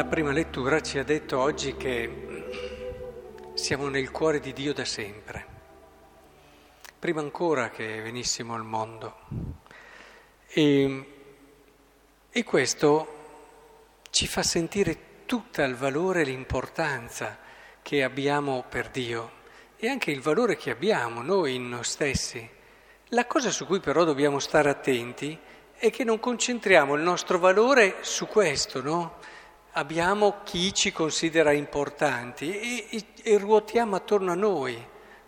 La prima lettura ci ha detto oggi che siamo nel cuore di Dio da sempre, prima ancora che venissimo al mondo. E, e questo ci fa sentire tutto il valore e l'importanza che abbiamo per Dio e anche il valore che abbiamo noi in noi stessi. La cosa su cui però dobbiamo stare attenti è che non concentriamo il nostro valore su questo, no? Abbiamo chi ci considera importanti e, e, e, ruotiamo attorno a noi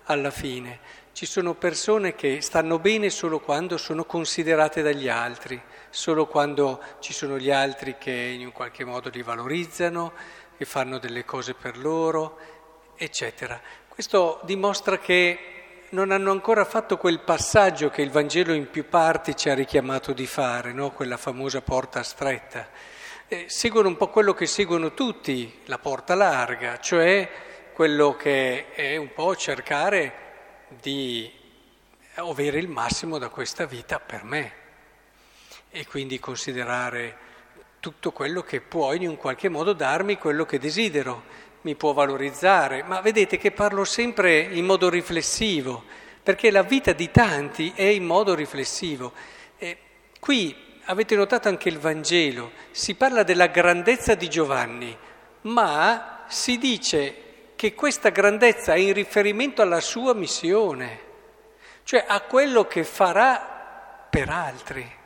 alla fine. Ci sono persone che stanno bene solo quando sono considerate dagli altri, solo quando ci sono gli altri che in un qualche modo li valorizzano, che fanno delle cose per loro, eccetera. Questo dimostra che non hanno ancora fatto quel passaggio che il Vangelo in più parti ci ha richiamato di fare, no? quella famosa porta stretta eh, seguono un po' quello che seguono tutti, la porta larga, cioè quello che è un po' cercare di avere il massimo da questa vita per me e quindi considerare tutto quello che può in un qualche modo darmi quello che desidero, mi può valorizzare, ma vedete che parlo sempre in modo riflessivo, perché la vita di tanti è in modo riflessivo. E qui avete notato anche il Vangelo, si parla della grandezza di Giovanni, ma si dice che questa grandezza è in riferimento alla sua missione, cioè a quello che farà per altri.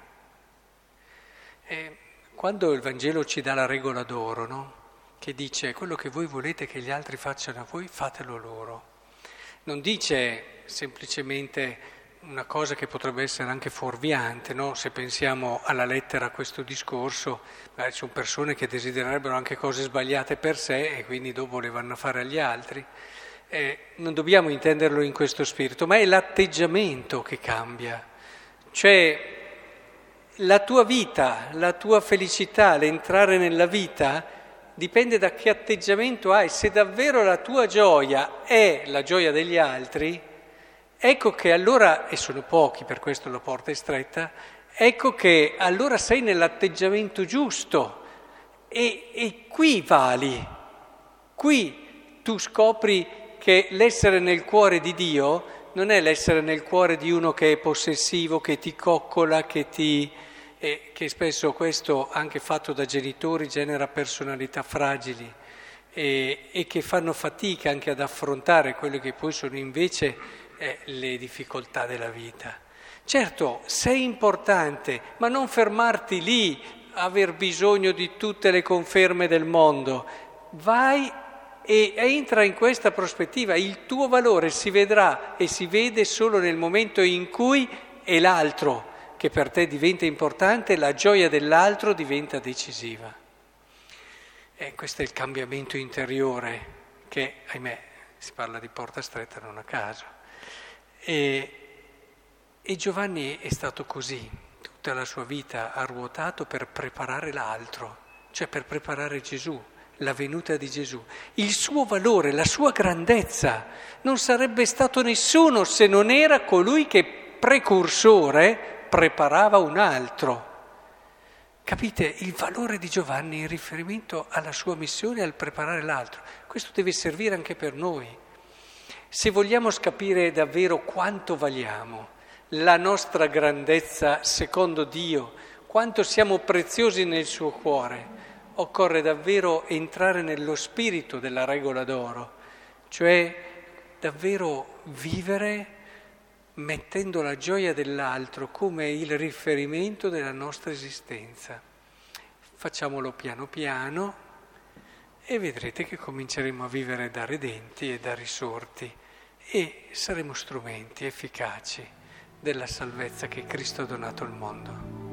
E quando il Vangelo ci dà la regola d'oro, no? che dice quello che voi volete che gli altri facciano a voi, fatelo loro, non dice semplicemente una cosa che potrebbe essere anche fuorviante, no? se pensiamo alla lettera a questo discorso, ci sono persone che desidererebbero anche cose sbagliate per sé e quindi dopo le vanno a fare agli altri. Eh, non dobbiamo intenderlo in questo spirito, ma è l'atteggiamento che cambia. Cioè la tua vita, la tua felicità, l'entrare nella vita dipende da che atteggiamento hai. Se davvero la tua gioia è la gioia degli altri, Ecco che allora, e sono pochi, per questo la porta è stretta, ecco che allora sei nell'atteggiamento giusto e, e qui vali, qui tu scopri che l'essere nel cuore di Dio non è l'essere nel cuore di uno che è possessivo, che ti coccola, che ti... E che spesso questo, anche fatto da genitori, genera personalità fragili e, e che fanno fatica anche ad affrontare quelle che poi sono invece eh, le difficoltà della vita. Certo, sei importante, ma non fermarti lì, aver bisogno di tutte le conferme del mondo. Vai e entra in questa prospettiva. Il tuo valore si vedrà e si vede solo nel momento in cui è l'altro che per te diventa importante, la gioia dell'altro diventa decisiva. E questo è il cambiamento interiore che, ahimè, si parla di porta stretta non a caso. E, e Giovanni è stato così, tutta la sua vita ha ruotato per preparare l'altro, cioè per preparare Gesù, la venuta di Gesù. Il suo valore, la sua grandezza non sarebbe stato nessuno se non era colui che precursore preparava un altro. Capite il valore di Giovanni in riferimento alla sua missione al preparare l'altro? Questo deve servire anche per noi. Se vogliamo capire davvero quanto valiamo, la nostra grandezza secondo Dio, quanto siamo preziosi nel suo cuore, occorre davvero entrare nello spirito della regola d'oro, cioè davvero vivere mettendo la gioia dell'altro come il riferimento della nostra esistenza. Facciamolo piano piano e vedrete che cominceremo a vivere da redenti e da risorti e saremo strumenti efficaci della salvezza che Cristo ha donato al mondo.